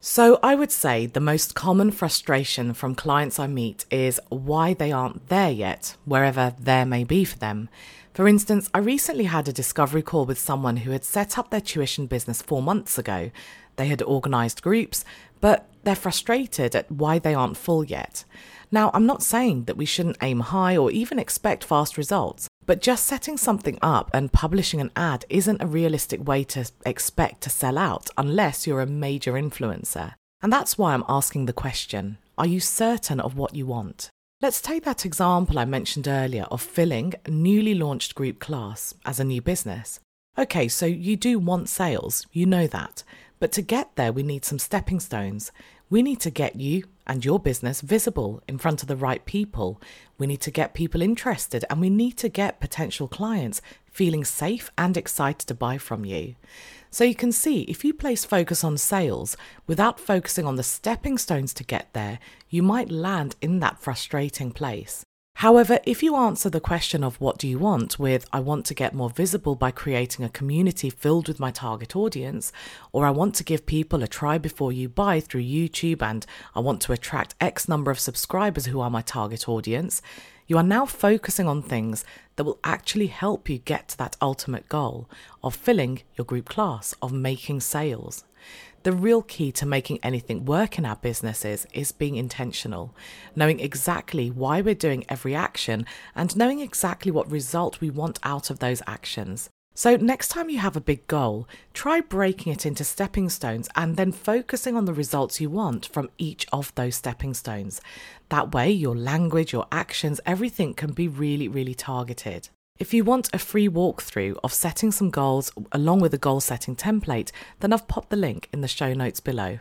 So, I would say the most common frustration from clients I meet is why they aren't there yet, wherever there may be for them. For instance, I recently had a discovery call with someone who had set up their tuition business four months ago. They had organised groups, but they're frustrated at why they aren't full yet. Now, I'm not saying that we shouldn't aim high or even expect fast results, but just setting something up and publishing an ad isn't a realistic way to expect to sell out unless you're a major influencer. And that's why I'm asking the question Are you certain of what you want? Let's take that example I mentioned earlier of filling a newly launched group class as a new business. Okay, so you do want sales, you know that. But to get there, we need some stepping stones. We need to get you and your business visible in front of the right people. We need to get people interested and we need to get potential clients feeling safe and excited to buy from you. So you can see if you place focus on sales without focusing on the stepping stones to get there, you might land in that frustrating place. However, if you answer the question of what do you want with I want to get more visible by creating a community filled with my target audience, or I want to give people a try before you buy through YouTube and I want to attract X number of subscribers who are my target audience, you are now focusing on things that will actually help you get to that ultimate goal of filling your group class, of making sales. The real key to making anything work in our businesses is being intentional, knowing exactly why we're doing every action and knowing exactly what result we want out of those actions. So, next time you have a big goal, try breaking it into stepping stones and then focusing on the results you want from each of those stepping stones. That way, your language, your actions, everything can be really, really targeted. If you want a free walkthrough of setting some goals along with a goal setting template, then I've popped the link in the show notes below.